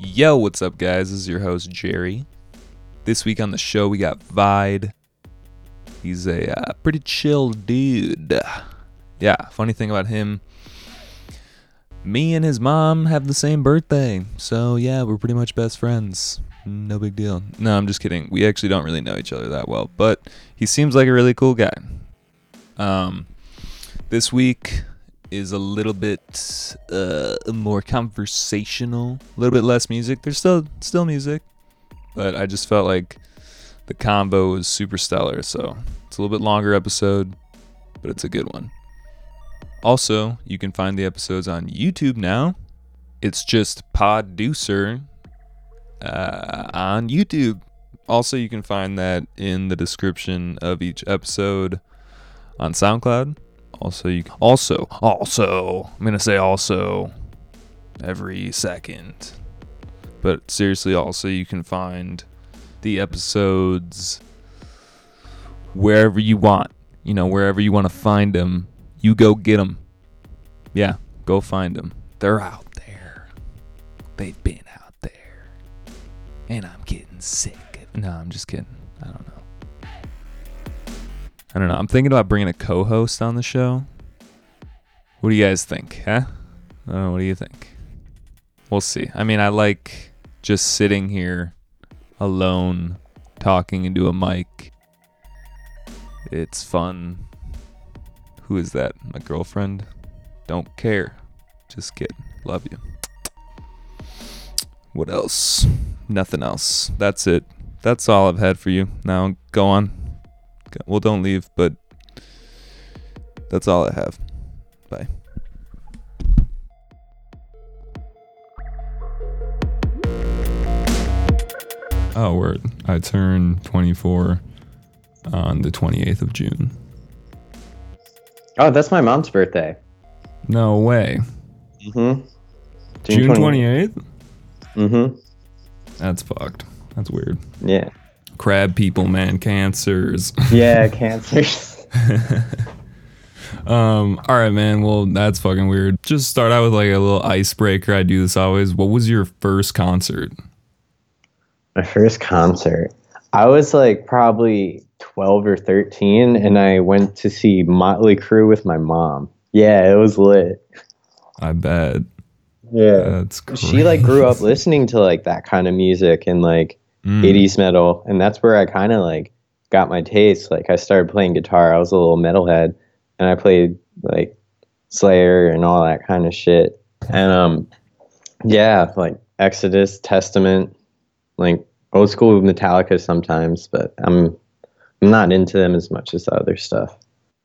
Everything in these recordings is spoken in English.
Yo, what's up, guys? This is your host, Jerry. This week on the show, we got Vide. He's a uh, pretty chill dude. Yeah, funny thing about him, me and his mom have the same birthday. So, yeah, we're pretty much best friends. No big deal. No, I'm just kidding. We actually don't really know each other that well, but he seems like a really cool guy. Um, this week is a little bit uh, more conversational, a little bit less music. There's still still music, but I just felt like the combo was super stellar. So it's a little bit longer episode, but it's a good one. Also, you can find the episodes on YouTube now. It's just Podducer uh, on YouTube. Also, you can find that in the description of each episode on SoundCloud. Also, you can, also also I'm gonna say also every second, but seriously, also you can find the episodes wherever you want. You know, wherever you want to find them, you go get them. Yeah, go find them. They're out there. They've been out there, and I'm getting sick. No, I'm just kidding. I don't know. I don't know. I'm thinking about bringing a co-host on the show. What do you guys think? Huh? What do you think? We'll see. I mean, I like just sitting here alone, talking into a mic. It's fun. Who is that? My girlfriend? Don't care. Just kidding. Love you. What else? Nothing else. That's it. That's all I've had for you. Now go on. Well, don't leave, but that's all I have. Bye. Oh, word. I turn 24 on the 28th of June. Oh, that's my mom's birthday. No way. Mm-hmm. June 28th? Mm-hmm. That's fucked. That's weird. Yeah. Crab people, man. Cancers. Yeah, cancers. Um, all right, man. Well, that's fucking weird. Just start out with like a little icebreaker. I do this always. What was your first concert? my first concert. I was like probably 12 or 13, and I went to see Motley Crue with my mom. Yeah, it was lit. I bet. Yeah. That's she like grew up listening to like that kind of music and like Mm. 80s metal and that's where i kind of like got my taste. Like i started playing guitar. I was a little metalhead and i played like slayer and all that kind of shit. And um yeah like exodus testament like old school metallica sometimes but i'm i'm not into them as much as the other stuff.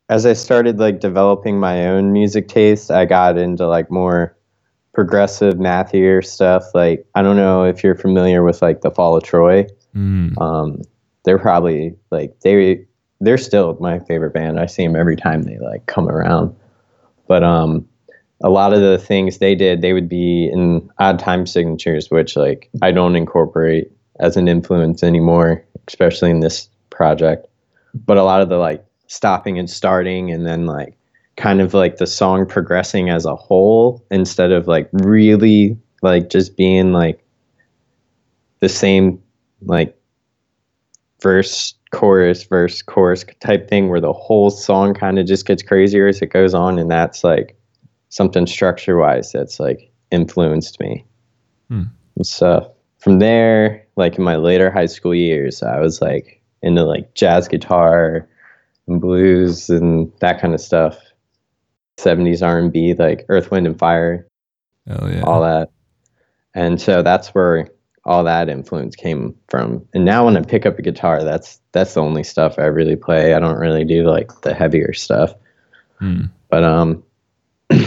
As i started like developing my own music taste i got into like more progressive mathier stuff like i don't know if you're familiar with like the fall of troy Mm. um, they're probably like they they're still my favorite band. I see them every time they like come around. But um, a lot of the things they did, they would be in odd time signatures, which like I don't incorporate as an influence anymore, especially in this project. But a lot of the like stopping and starting, and then like kind of like the song progressing as a whole instead of like really like just being like the same like verse chorus verse chorus type thing where the whole song kind of just gets crazier as it goes on and that's like something structure wise that's like influenced me Hmm. stuff from there like in my later high school years i was like into like jazz guitar and blues and that kind of stuff 70s r&b like earth wind and fire Hell yeah. all that. And so that's where all that influence came from. And now when I pick up a guitar, that's that's the only stuff I really play. I don't really do like the heavier stuff. Hmm. But um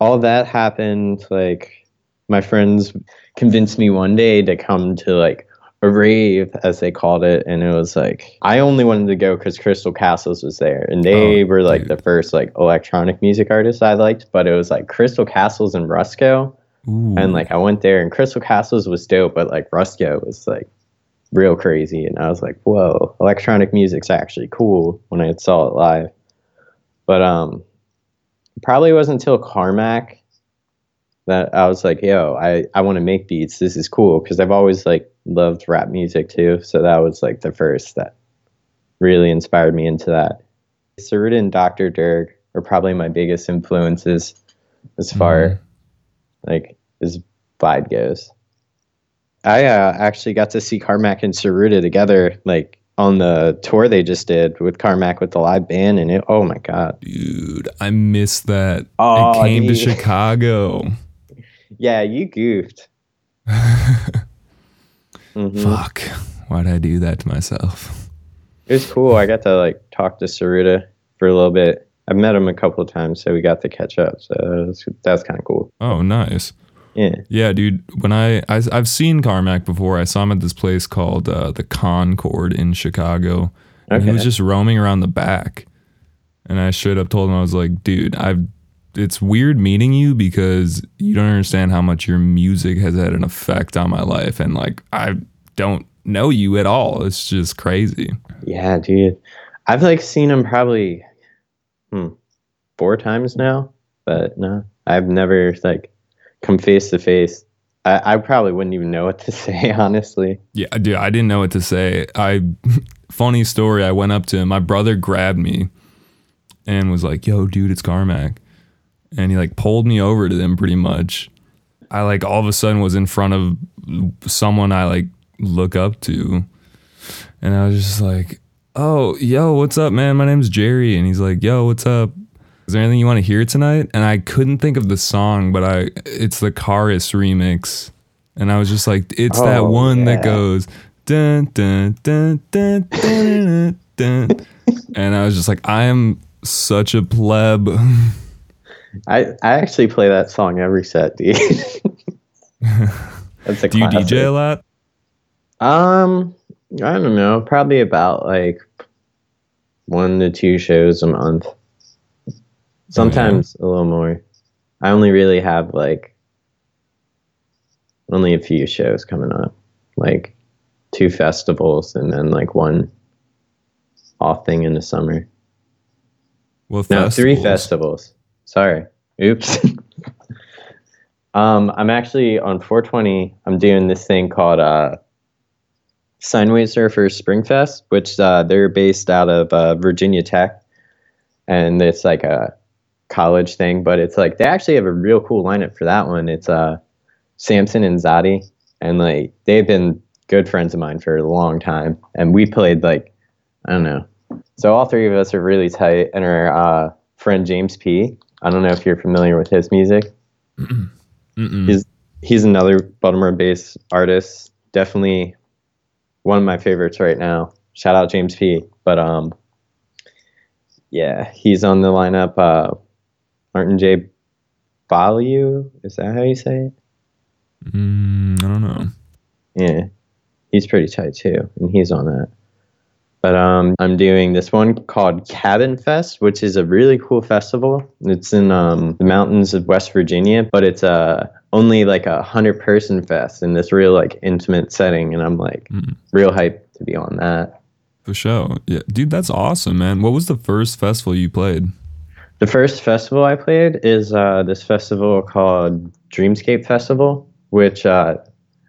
all that happened like my friends convinced me one day to come to like a rave as they called it and it was like i only wanted to go because crystal castles was there and they Oh, were like dude. the first like electronic music artists i liked but it was like crystal castles and Rusko Ooh. and like I went there and Crystal Castles was dope, but like Rusko was like real crazy, and I was like, whoa, electronic music's actually cool when I saw it live. But um, probably wasn't until Carmack that I was like, yo, I, I want to make beats. This is cool because I've always like loved rap music too. So that was like the first that really inspired me into that. Tsuruda and Dr. Dirk are probably my biggest influences as far Mhm. like as Vide goes. I uh, actually got to see Carmack and Tsuruda together, like on the tour they just did with Carmack with the live band, and it. Oh my god! Dude, I missed that. Oh, it came to. Chicago. Yeah, you goofed. Mhm. Fuck. Why'd I do that to myself? It was cool. I got to like talk to Tsuruda for a little bit. I've met him a couple of times, so we got to catch up. So that was, was kind of cool. Oh, nice. Yeah. Yeah, dude. When I, I I've seen Carmack before. I saw him at this place called uh, the Concord in Chicago, and he was just roaming around the back. And I straight up told him I was like, dude, I've. It's weird meeting you because you don't understand how much your music has had an effect on my life, and like I don't know you at all. It's just crazy. Yeah, dude. I've like seen him probably hmm, four times now, but no, I've never like come face to face. I, I probably wouldn't even know what to say, honestly. Yeah, dude, I didn't know what to say. I funny story. I went up to him. My brother grabbed me and was like, "Yo, dude, it's Carmack," and he like pulled me over to them pretty much. I like all of a sudden was in front of someone I like look up to, and I was just like, "Oh, yo, what's up, man? My name's Jerry," and he's like, "Yo, what's up?" Is there anything you want to hear tonight? And I couldn't think of the song, but I it's the Chorus remix. And I was just like, it's that Oh, one that goes dun dun dun dun dun dun. dun. and I was just like, I am such a pleb. I, I actually play that song every set, dude. That's a Do you classic. DJ a lot? Um, I don't know. Probably about like one to two shows a month. Sometimes a little more. I only really have like only a few shows coming up, like two festivals and then like one off thing in the summer. What No, three festivals? Sorry. Oops. um, I'm actually on 420. I'm doing this thing called uh, Signway Surfers Springfest, which uh, they're based out of uh, Virginia Tech, and it's like a college thing. But it's like they actually have a real cool lineup for that one. It's uh, Samson and Zadi, and like they've been good friends of mine for a long time, and we played like I don't know. So all three of us are really tight, and our uh, friend James P. I don't know if you're familiar with his music. Mm-mm. He's he's another Baltimore based artist. Definitely one of my favorites right now. Shout out James P. But um, yeah, he's on the lineup. Uh, Martin J. Baliu, is that how you say it? Mm, I don't know. Yeah, he's pretty tight too, and he's on that. But um, I'm doing this one called Cabin Fest, which is a really cool festival. It's in um, the mountains of West Virginia, but it's uh, only like a hundred person fest in this real like intimate setting, and I'm like Mm. real hyped to be on that. For sure. Yeah, dude, that's awesome, man. What was the first festival you played? The first festival I played is uh, this festival called Dreamscape Festival, which uh,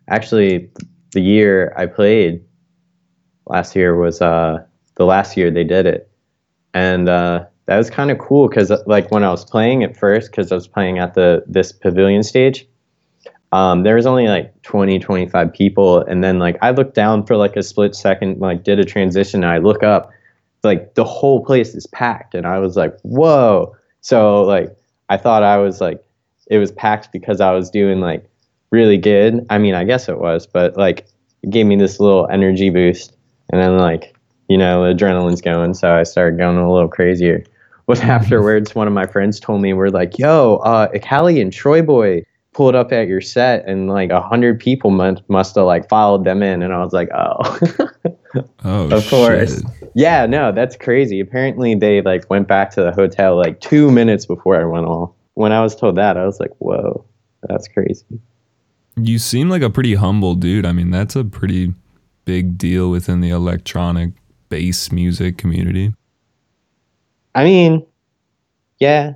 actually the year I played last year was uh, the last year they did it, and uh, that was kind of cool because like when I was playing at first, because I was playing at the this pavilion stage, um, there was only like 20, 25 people, and then like I looked down for like a split second, like did a transition, and I look up, like the whole place is packed, and I was like, whoa. So like I thought I was like it was packed because I was doing like really good. I mean, I guess it was, but like it gave me this little energy boost, and then like you know adrenaline's going, so I started going a little crazier. But afterwards, one of my friends told me, "We're like, yo, uh, and TroyBoi pulled up at your set, and like a hundred people must must have like followed them in." And I was like, "Oh, Oh, Of course. shit. yeah, no, that's crazy." Apparently, they like went back to the hotel like two minutes before I went off. When I was told that, I was like, "Whoa, that's crazy." You seem like a pretty humble dude. I mean, that's a pretty big deal within the electronic bass music community. I mean, yeah,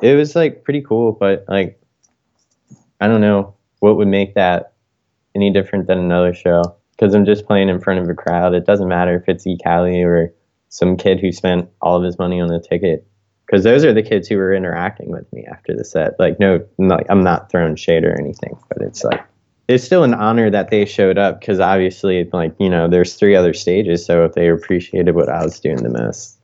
it was like pretty cool, but like I don't know what would make that any different than another show because I'm just playing in front of a crowd. It doesn't matter if it's E Cali or some kid who spent all of his money on the ticket because those are the kids who were interacting with me after the set. Like, no, like I'm not throwing shade or anything, but it's like it's still an honor that they showed up because obviously, like you know, there's three other stages, so if they appreciated what I was doing the most,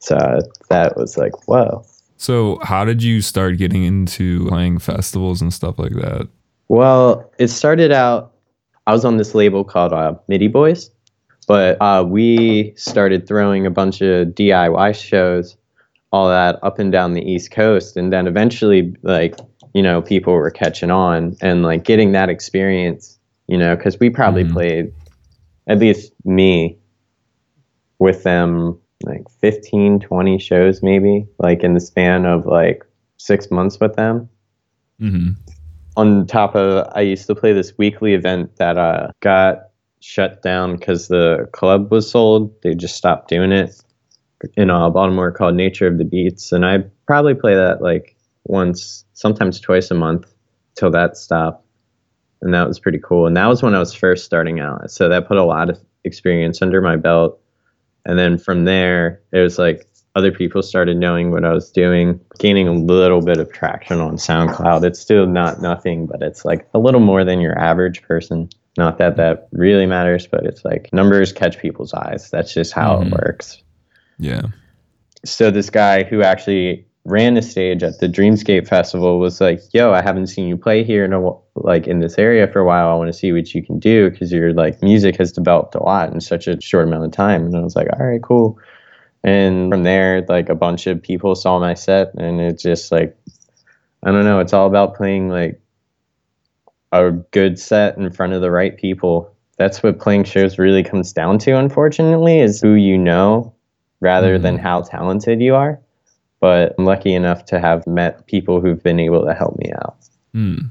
so that was like, whoa. So, how did you start getting into playing festivals and stuff like that? Well, it started out. I was on this label called uh, MIDI Boys, but uh, we started throwing a bunch of DIY shows all that up and down the East Coast, and then eventually, like you know, people were catching on and like getting that experience, you know, because we probably mm-hmm. played, at least me, with them like 15, 20 shows maybe, like in the span of like six months with them. Mm-hmm. On top of, I used to play this weekly event that uh, got shut down because the club was sold. They just stopped doing it in uh, Baltimore called Nature of the Beats, and I probably play that like once, sometimes twice a month till that stopped, and that was pretty cool. And that was when I was first starting out, so that put a lot of experience under my belt. And then from there, it was like other people started knowing what I was doing, gaining a little bit of traction on SoundCloud. It's still not nothing, but it's like a little more than your average person. Not that that really matters, but it's like numbers catch people's eyes. That's just how mm-hmm. it works. Yeah. So this guy who actually ran a stage at the Dreamscape Festival was like, "Yo, I haven't seen you play here in a, like in this area for a while. I want to see what you can do because your like music has developed a lot in such a short amount of time." And I was like, "All right, cool." And from there, like a bunch of people saw my set, and it's just like, I don't know. It's all about playing like a good set in front of the right people. That's what playing shows really comes down to, unfortunately, is who you know rather mm-hmm. than how talented you are. But I'm lucky enough to have met people who've been able to help me out. Mm.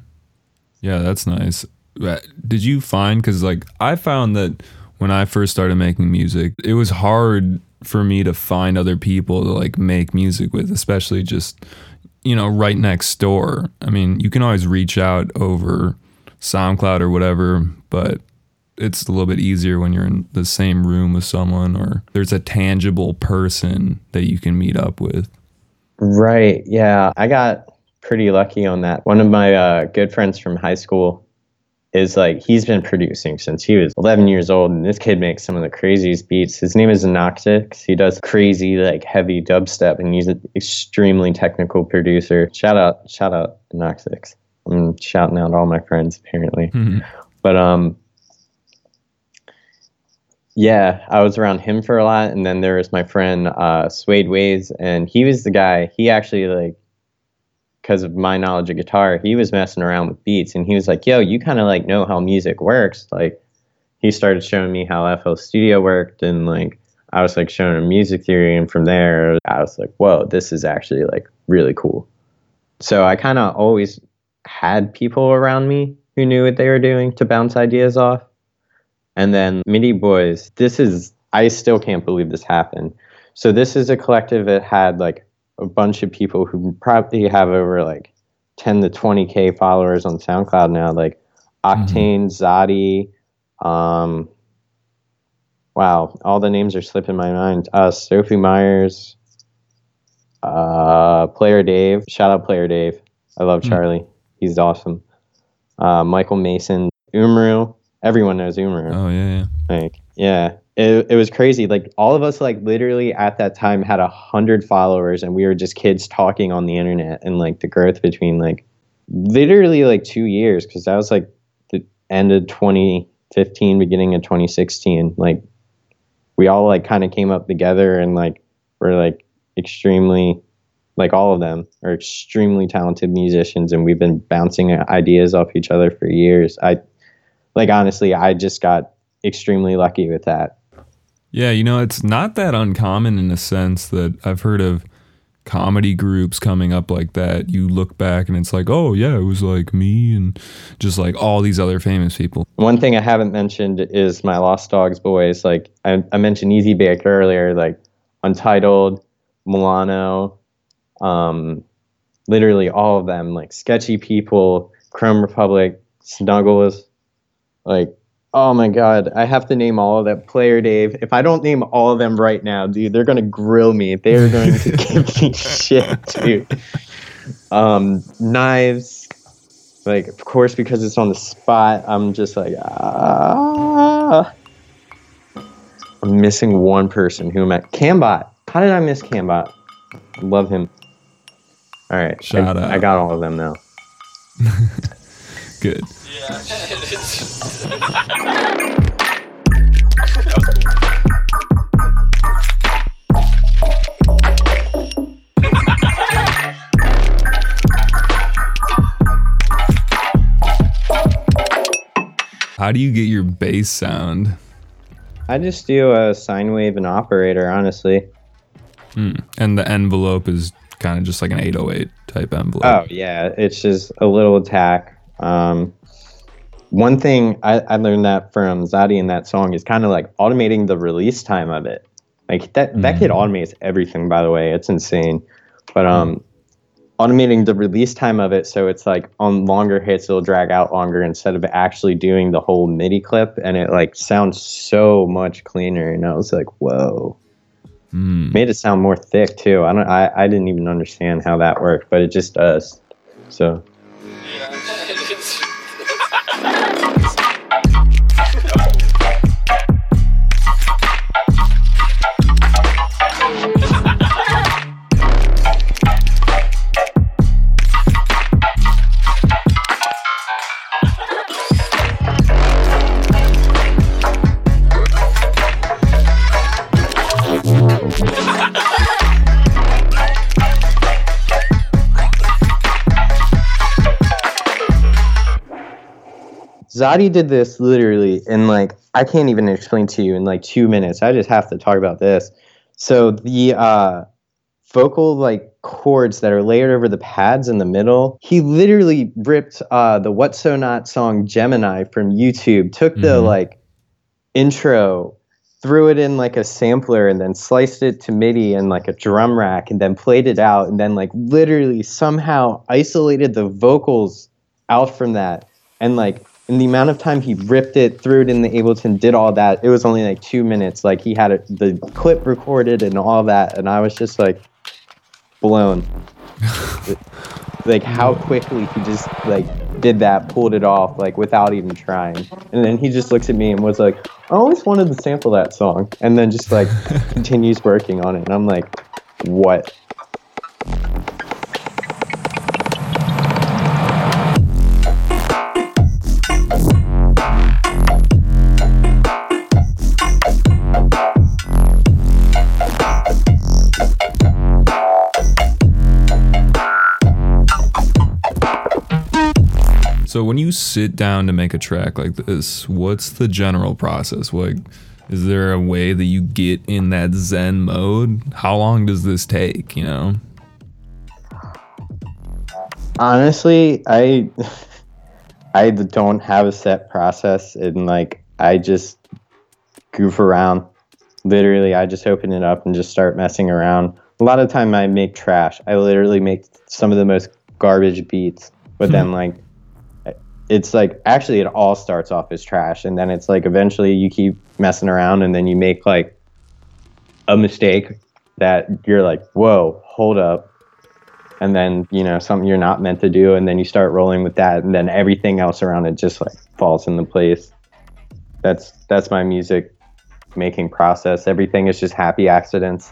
Yeah, that's nice. Uh, did you find, because like I found that when I first started making music, it was hard for me to find other people to like make music with, especially just, you know, right next door. I mean, you can always reach out over SoundCloud or whatever, but it's a little bit easier when you're in the same room with someone or there's a tangible person that you can meet up with. Right. Yeah. I got pretty lucky on that. One of my uh, good friends from high school is like, he's been producing since he was 11 years old, and this kid makes some of the craziest beats. His name is Anoxix. He does crazy, like, heavy dubstep, and he's an extremely technical producer. Shout out, shout out, Anoxix. I'm shouting out all my friends, apparently. Mm-hmm. But, um, yeah, I was around him for a lot, and then there was my friend uh, Suede Ways, and he was the guy. He actually like, because of my knowledge of guitar, he was messing around with beats, and he was like, "Yo, you kind of like know how music works." Like, he started showing me how FL Studio worked, and like I was like showing him music theory, and from there, I was like, "Whoa, this is actually like really cool." So I kind of always had people around me who knew what they were doing to bounce ideas off and then MIDI Boys, this is, I still can't believe this happened. So this is a collective that had like a bunch of people who probably have over like 10 to 20K followers on SoundCloud now, like Octane, mm-hmm. Zadi, um, wow, all the names are slipping my mind. Uh, Sophie Myers, uh, Player Dave, shout out Player Dave. I love mm-hmm. Charlie. He's awesome. Uh, Michael Mason, Umru, everyone knows Umru. Oh yeah, yeah. Like yeah, it it was crazy. Like all of us, like literally at that time, had a hundred followers, and we were just kids talking on the internet, and like the growth between like literally like two years, because that was like the end of 2015, beginning of 2016. Like we all like kind of came up together, and like we're like extremely like all of them are extremely talented musicians and we've been bouncing ideas off each other for years i like honestly, I just got extremely lucky with that. Yeah, you know, it's not that uncommon in a sense that I've heard of comedy groups coming up like that. You look back and it's like, oh yeah, it was like me and just like all these other famous people. One thing I haven't mentioned is my Lost Dogs boys. Like I, I mentioned Easy Bake earlier, like Untitled, Milano, um, literally all of them, like sketchy people Chrome Republic, Snuggles, like oh my god, I have to name all of them. Player Dave. If I don't name all of them right now, dude, they're gonna grill me. They're going to give me shit, dude. Um, knives. Like, of course, because it's on the spot, I'm just like, ah. I'm missing one person who am I? Cambot. How did I miss Cambot? Love him. All right. Shout I, out. I got all of them now. Good. How do you get your bass sound? I just do a sine wave and operator, honestly. Hmm. And the envelope is kind of just like an 808 type envelope. Oh yeah, it's just a little attack. Um, one thing I, I learned that from Zadi in that song is kind of like automating the release time of it. Like that that kid automates everything. By the way, it's insane. But um, automating the release time of it so it's like on longer hits it'll drag out longer instead of actually doing the whole MIDI clip, and it like sounds so much cleaner. And I was like, whoa Hmm. made it sound more thick too. I don't. I, I didn't even understand how that worked, but it just does. So Zadi did this literally in like I can't even explain to you in like two minutes. I just have to talk about this. So the uh, vocal like chords that are layered over the pads in the middle, he literally ripped uh, the What So Not song Gemini from YouTube, took the Mhm. like intro, threw it in like a sampler, and then sliced it to MIDI and like a drum rack, and then played it out, and then like literally somehow isolated the vocals out from that, and like in the amount of time he ripped it, threw it in the Ableton, did all that, it was only like two minutes. Like he had it, the clip recorded and all that, and I was just like blown. like how quickly he just like did that, pulled it off, like without even trying. And then he just looks at me and was like, "I always wanted to sample that song," and then just like continues working on it. And I'm like, "What?" So when you sit down to make a track like this, what's the general process? Like, is there a way that you get in that Zen mode? How long does this take? You know? Honestly, I I don't have a set process and like I just goof around. Literally, I just open it up and just start messing around. A lot of time I make trash. I literally make some of the most garbage beats, but hmm. then like it's like actually it all starts off as trash and then it's like eventually you keep messing around and then you make like a mistake that you're like, "Whoa, hold up." and then you know something you're not meant to do and then you start rolling with that and then everything else around it just like falls into place. That's that's my music making process. Everything is just happy accidents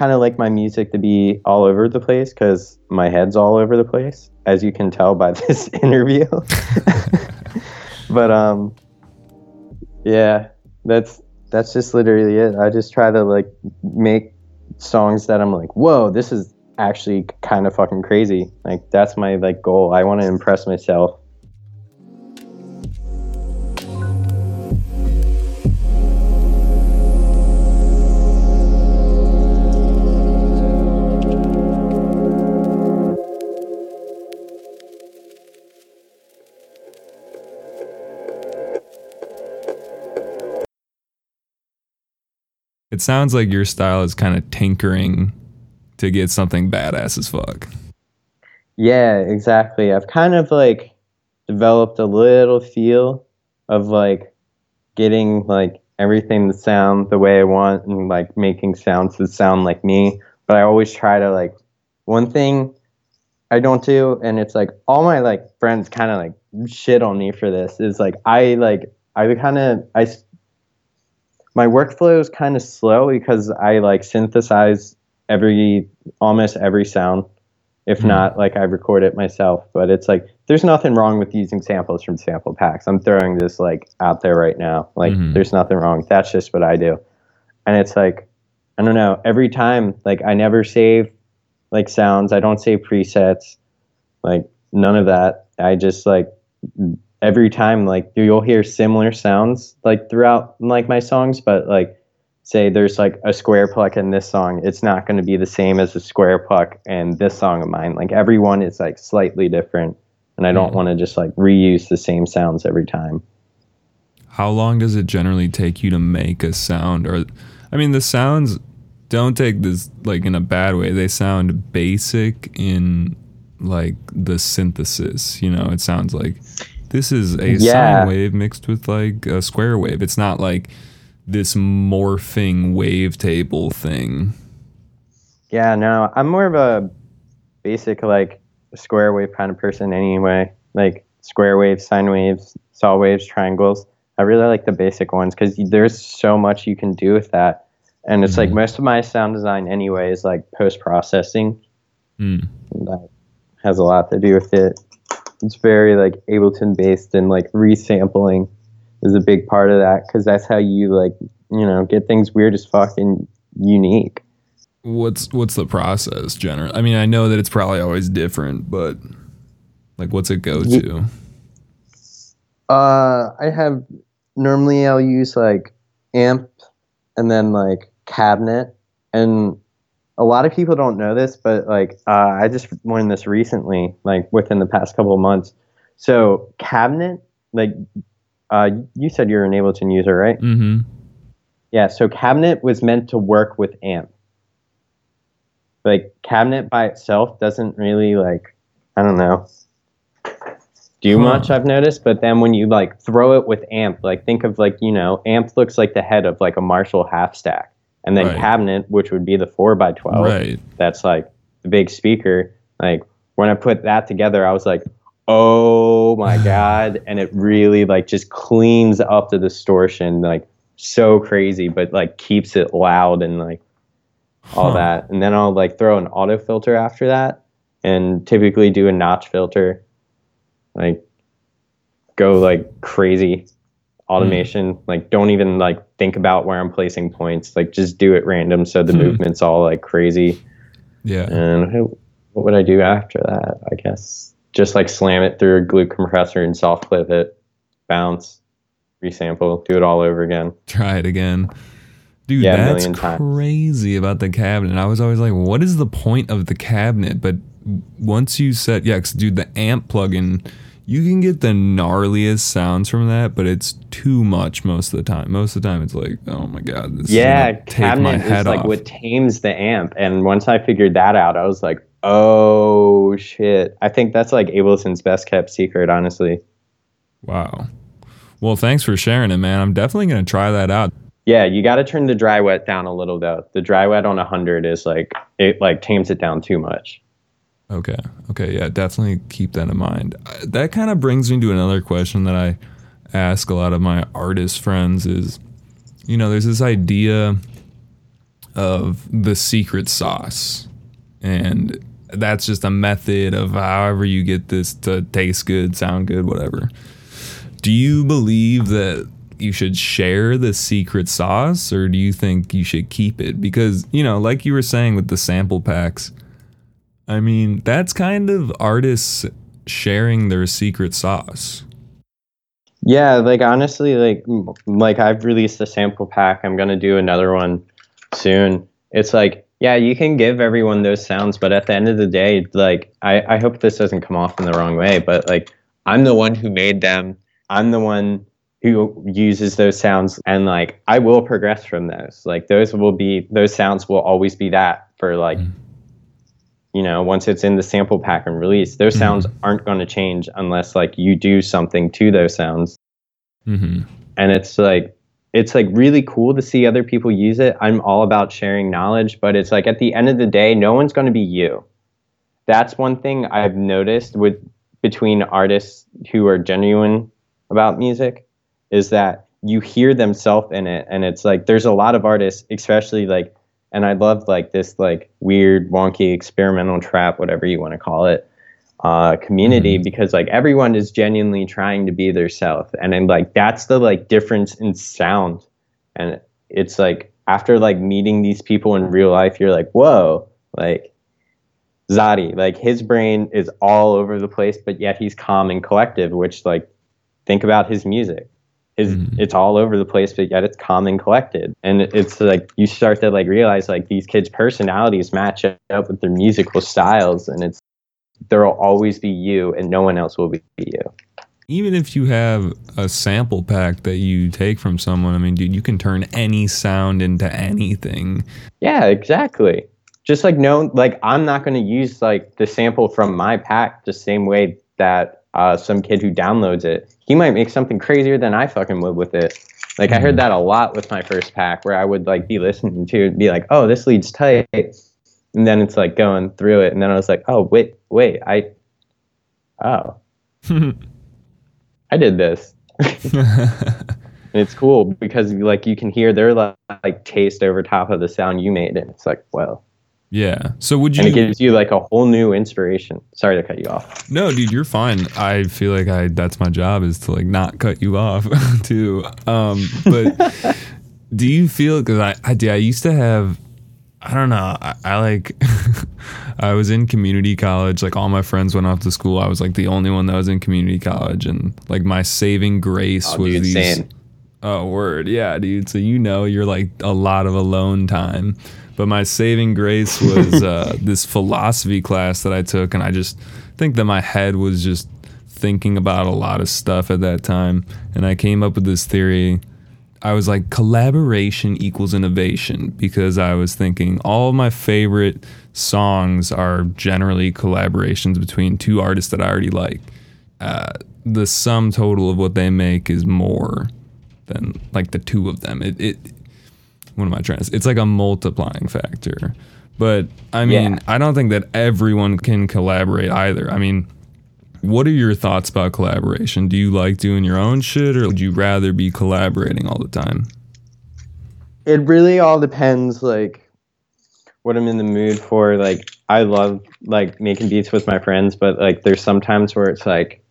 kind of like my music to be all over the place because my head's all over the place, as you can tell by this interview. but um, yeah, that's that's just literally it. I just try to like make songs that I'm like, whoa, this is actually kind of fucking crazy. Like that's my like goal. I want to impress myself. It sounds like your style is kind of tinkering to get something badass as fuck. Yeah, exactly. I've kind of like developed a little feel of like getting like everything to sound the way I want and like making sounds that sound like me. But I always try to like one thing I don't do, and it's like all my like friends kind of like shit on me for this is like I like I kind of I my workflow is kind of slow because I like synthesize every almost every sound. If mm. not, like I record it myself. But it's like there's nothing wrong with using samples from sample packs. I'm throwing this like out there right now. Like mm-hmm. there's nothing wrong. That's just what I do. And it's like I don't know, every time like I never save like sounds. I don't save presets. Like none of that. I just like every time like you'll hear similar sounds like throughout like my songs but like say there's like a square pluck in this song it's not going to be the same as a square pluck in this song of mine. Like everyone is like slightly different and i don't mm. want to just like reuse the same sounds every time. How long does it generally take you to make a sound? Or i mean the sounds don't take this like in a bad way. They sound basic in like the synthesis you know? It sounds like this is a yeah. sine wave mixed with like a square wave. It's not like this morphing wavetable thing. Yeah, no, I'm more of a basic like square wave kind of person anyway. Like square waves, sine waves, saw waves, triangles. I really like the basic ones because there's so much you can do with that. And it's mm-hmm. like most of my sound design anyway is like post processing. Mm. That has a lot to do with it it's very like Ableton based and like resampling is a big part of that because that's how you like you know get things weird as fuck and unique. What's what's the process generally? I mean, I know that it's probably always different, but like, what's it go to? Uh, I have normally I'll use like amp and then like cabinet and a lot of people don't know this, but like uh, I just learned this recently, like within the past couple of months. So cabinet, like uh, you said, you're an Ableton user, right? Mm-hmm. Yeah. So cabinet was meant to work with amp. Like cabinet by itself doesn't really like I don't know do huh. much I've noticed, but then when you like throw it with amp, like think of like you know amp looks like the head of like a Marshall half stack and then right. cabinet, which would be the four by twelve. Right. That's like the big speaker. Like when I put that together, I was like, oh my god, and it really like just cleans up the distortion, like so crazy, but like keeps it loud and like all huh. that. And then I'll like throw an auto filter after that, and typically do a notch filter, like go like crazy automation. Mm. Like don't even like think about where I'm placing points. Like just do it random so the mm. movement's all like crazy. Yeah. And what would I do after that? I guess just like slam it through a glue compressor and soft clip it, bounce, resample, do it all over again. Try it again. Dude, yeah, that's crazy about the cabinet. I was always like, what is the point of the cabinet? But once you set, yeah, dude, the amp plugin you can get the gnarliest sounds from that, but it's too much most of the time. Most of the time, it's like, oh my god, this yeah, cabinet is like off. what tames the amp. And once I figured that out, I was like, oh shit. I think that's like Ableton's best kept secret, honestly. Wow. Well, thanks for sharing it, man. I'm definitely gonna try that out. Yeah, you got to turn the dry wet down a little though. The dry wet on 100 is like it like tames it down too much. Okay. Okay. Yeah, definitely keep that in mind. Uh, that kind of brings me to another question that I ask a lot of my artist friends is, you know, there's this idea of the secret sauce. And that's just a method of however you get this to taste good, sound good, whatever. Do you believe that you should share the secret sauce or do you think you should keep it? Because, you know, like you were saying with the sample packs, I mean, that's kind of artists sharing their secret sauce. Yeah, like honestly, like like I've released a sample pack. I'm gonna do another one soon. It's like, yeah, you can give everyone those sounds, but at the end of the day, like I, I hope this doesn't come off in the wrong way, but like I'm the one who made them. I'm the one who uses those sounds and like I will progress from those. Like those will be those sounds will always be that for like mm you know once it's in the sample pack and release those mm-hmm. sounds aren't going to change unless like you do something to those sounds mm-hmm. and it's like it's like really cool to see other people use it i'm all about sharing knowledge but it's like at the end of the day no one's going to be you that's one thing i've noticed with between artists who are genuine about music is that you hear themselves in it and it's like there's a lot of artists especially like and I love like this like weird, wonky experimental trap, whatever you want to call it, uh, community mm-hmm. because like everyone is genuinely trying to be their self, and then like that's the like difference in sound, and it's like after like meeting these people in real life, you're like, whoa, like Zadi, like his brain is all over the place, but yet he's calm and collective, which like think about his music is mm-hmm. it's all over the place, but yet it's calm and collected. And it's like you start to like realize like these kids' personalities match up with their musical styles, and it's there'll always be you, and no one else will be you. Even if you have a sample pack that you take from someone, I mean, dude, you can turn any sound into anything. Yeah, exactly. Just like no, like I'm not going to use like the sample from my pack the same way that uh, some kid who downloads it, he might make something crazier than I fucking would with it. Like. I heard mm-hmm. that a lot with my first pack, where I would like be listening to it, be like, "Oh, this leads tight," and then it's like going through it, and then I was like, "Oh, wait, wait, I, oh, I did this." and it's cool because like you can hear their like, like taste over top of the sound you made, and it's like, well, yeah. So would you? And it gives you like a whole new inspiration. Sorry to cut you off. No, dude, you're fine. I feel like I that's my job is to like not cut you off too. Um, but do you feel because I I, I used to have I don't know I, I like I was in community college like all my friends went off to school I was like the only one that was in community college and like my saving grace oh, was dude, these. Same. Oh word, yeah, dude. So you know you're like a lot of alone time but my saving grace was uh, this philosophy class that I took, and I just think that my head was just thinking about a lot of stuff at that time, and I came up with this theory. I was like, collaboration equals innovation because I was thinking all my favorite songs are generally collaborations between two artists that I already like. Uh, the sum total of what they make is more than like the two of them. It, it what am I trying to say? It's like a multiplying factor. But I mean, yeah. I don't think that everyone can collaborate either. I mean, what are your thoughts about collaboration? Do you like doing your own shit or would you rather be collaborating all the time? It really all depends like what I'm in the mood for. Like I love like making beats with my friends, but like there's sometimes where it's like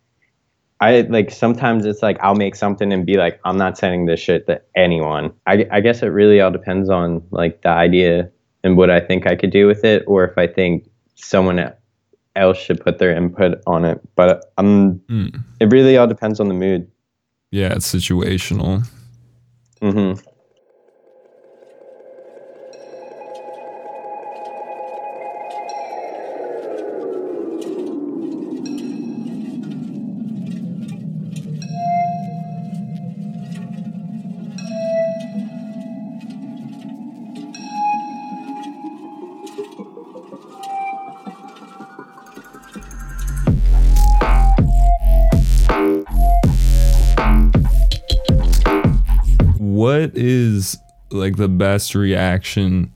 I like sometimes it's like I'll make something and be like, I'm not sending this shit to anyone. I, I guess it really all depends on like the idea and what I think I could do with it, or if I think someone else should put their input on it. But um, mm. it really all depends on the mood. Yeah, it's situational. Mm-hmm. The best reaction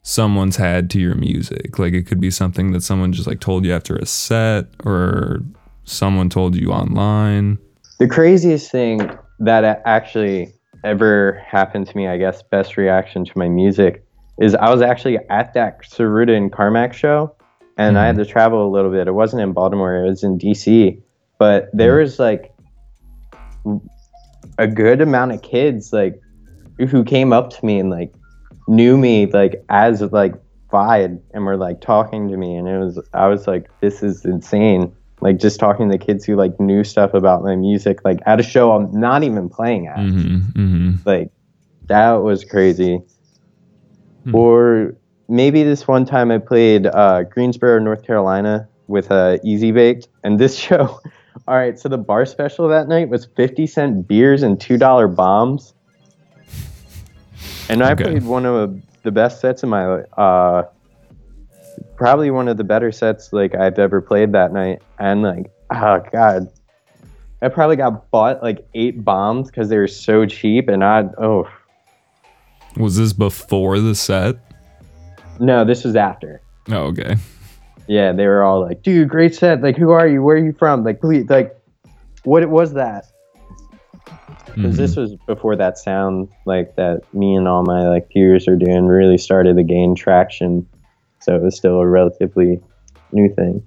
someone's had to your music? Like it could be something that someone just like told you after a set or someone told you online. The craziest thing that actually ever happened to me, I guess, best reaction to my music is I was actually at that Tsuruda and Carmack show, and I had mm-hmm. to travel a little bit. It wasn't in Baltimore; it was in DC. But there mm-hmm. was like a good amount of kids like who came up to me and like knew me like as like Vide and were like talking to me, and it was I was like, this is insane. Like just talking to kids who like knew stuff about my music, like at a show I'm not even playing at. hmm hmm Like that was crazy. Hmm. Or maybe this one time I played uh, Greensboro, North Carolina with uh, Eazybaked, and this show. All right, so the bar special that night was fifty cent beers and two dollar bombs, and I Okay. played one of the best sets in my uh, probably one of the better sets like I've ever played that night, and like oh god. I probably got bought like eight bombs because they were so cheap, and I oh Was this before the set? no, this was after. Oh, okay. Yeah, they were all like, "Dude, great set! Like, who are you? Where are you from? Like, please, like, what was that?" Because Mhm. this was before that sound like that me and all my like peers are doing really started to gain traction, so it was still a relatively new thing.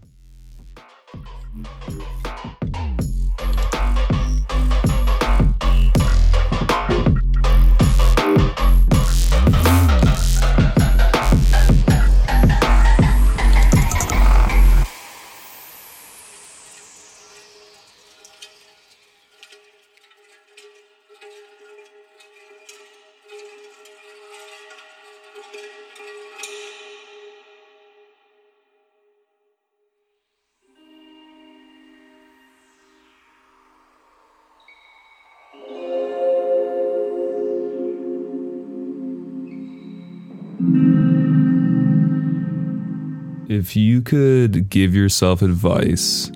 If you could give yourself advice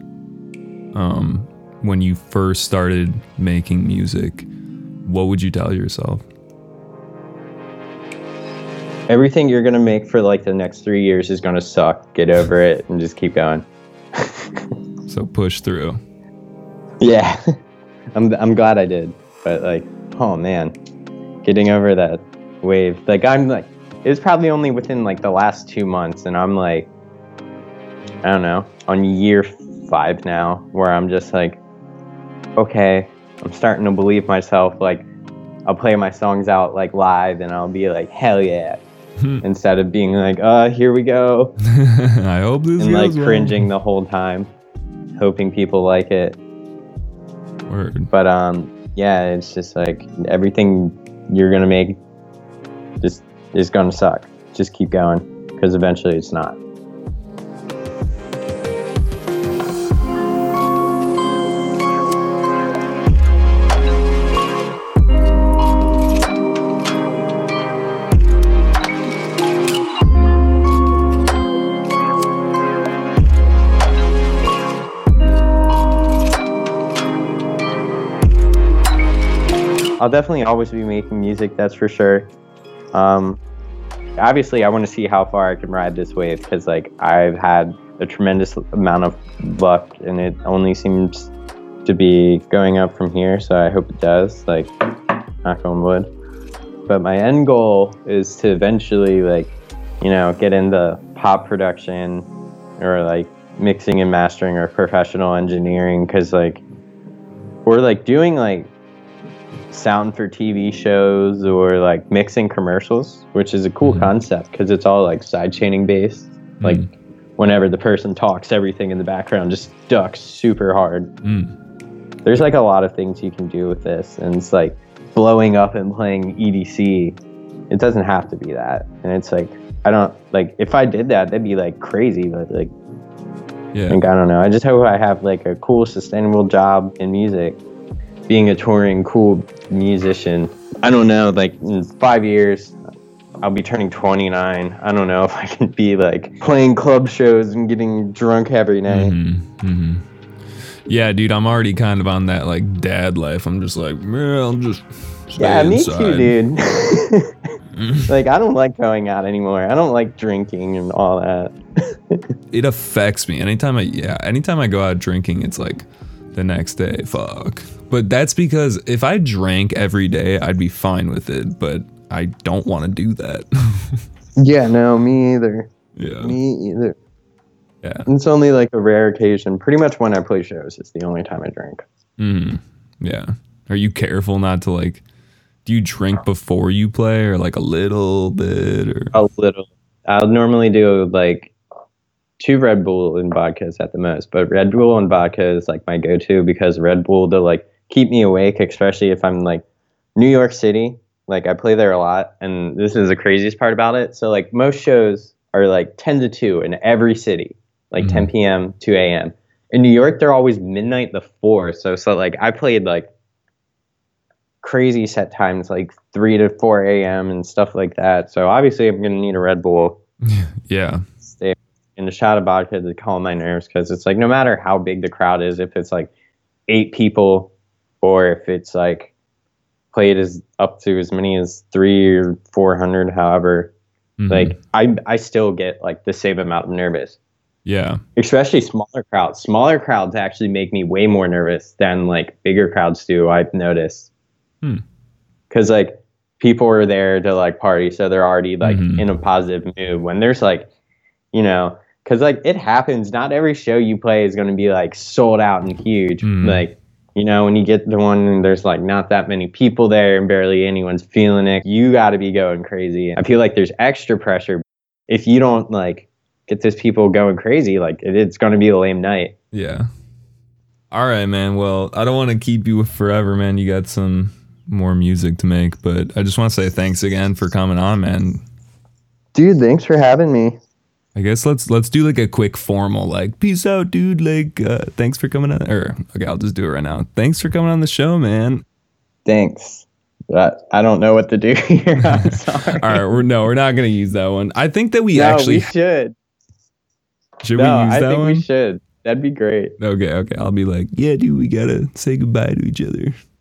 um, when you first started making music, what would you tell yourself? Everything you're gonna make for like the next three years is gonna suck. Get over it and just keep going. So push through. Yeah, I'm I'm glad I did, but like, oh man, getting over that wave. Like I'm like, it was probably only within like the last two months, and I'm like, I don't know, on year five now, where I'm just like, okay, I'm starting to believe myself. Like, I'll play my songs out like live, and I'll be like, hell yeah, instead of being like, uh, here we go, I hope this and like goes well. cringing the whole time, hoping people like it. Word. but um yeah it's just like everything you're gonna make just is gonna suck just keep going because eventually it's not i'll definitely always be making music that's for sure. Um obviously i want to see how far i can ride this wave because like i've had a tremendous amount of luck and it only seems to be going up from here so i hope it does like knock on wood. But my end goal is to eventually like you know get into pop production or like mixing and mastering or professional engineering because like we're like doing like sound for TV shows or like mixing commercials, which is a cool Mhm. concept because it's all like sidechaining based. Like Mm. whenever the person talks, everything in the background just ducks super hard. Mm. There's like a lot of things you can do with this, and it's like blowing up and playing EDC. It doesn't have to be that, and it's like I don't like if I did that, that'd be like crazy, but like Yeah. like I don't know. I just hope I have like a cool, sustainable job in music, being a touring cool musician. I don't know. Like in five years, I'll be turning 29. I don't know if I can be like playing club shows and getting drunk every night. hmm hmm Yeah, dude, I'm already kind of on that like dad life. I'm just like, man, I'll just Yeah, me inside. too, dude. like I don't like going out anymore. I don't like drinking and all that. It affects me anytime I yeah, anytime I go out drinking, it's like the next day, fuck. But that's because if I drank every day, I'd be fine with it. But I don't want to do that. Yeah, no, me either. Yeah. Me either. Yeah. It's only like a rare occasion. Pretty much when I play shows, it's the only time I drink. Mm. Yeah. Are you careful not to like? Do you drink before you play, or like a little bit, or? A little. I'll normally do like two Red Bull and vodkas at the most, but Red Bull and vodka is like my go-to because Red Bull to like keep me awake, especially if I'm like New York City. Like I play there a lot, and this is the craziest part about it. So like most shows are like ten to two in every city, like Mhm. 10 p.m. 2 a.m. In New York, they're always midnight to four. So so like I played like crazy set times, like three to four a.m. and stuff like that. So obviously, I'm gonna need a Red Bull yeah. Stay the shot of vodka to calm my nerves because it's like no matter how big the crowd is, if it's like eight people or if it's like played as up to as many as three or four hundred, however, Mhm. like I I still get like the same amount of nervous. Yeah. Especially smaller crowds. Smaller crowds actually make me way more nervous than like bigger crowds do. I've noticed. Hmm. Because like people are there to like party, so they're already like Mhm. in a positive mood. When there's like, you know, because like it happens. Not every show you play is going to be like sold out and huge. Mhm. Like you know, when you get the one and there's like not that many people there and barely anyone's feeling it, you got to be going crazy. I feel like there's extra pressure if you don't like get those people going crazy. Like it, it's going to be a lame night. Yeah. All right, man. Well, I don't want to keep you forever, man. You got some more music to make, but I just want to say thanks again for coming on, man. Dude, thanks for having me. I guess let's let's do like a quick formal like peace out, dude. Like uh, thanks for coming on. Or okay, I'll just do it right now. Thanks for coming on the show, man. Thanks. But I don't know what to do here. I'm sorry. All right, we're no, we're not gonna use that one. I think that we no, actually we should. should no, we use that one? I that think one. we should. That'd be great. Okay, okay. I'll be like, yeah, dude, we gotta say goodbye to each other.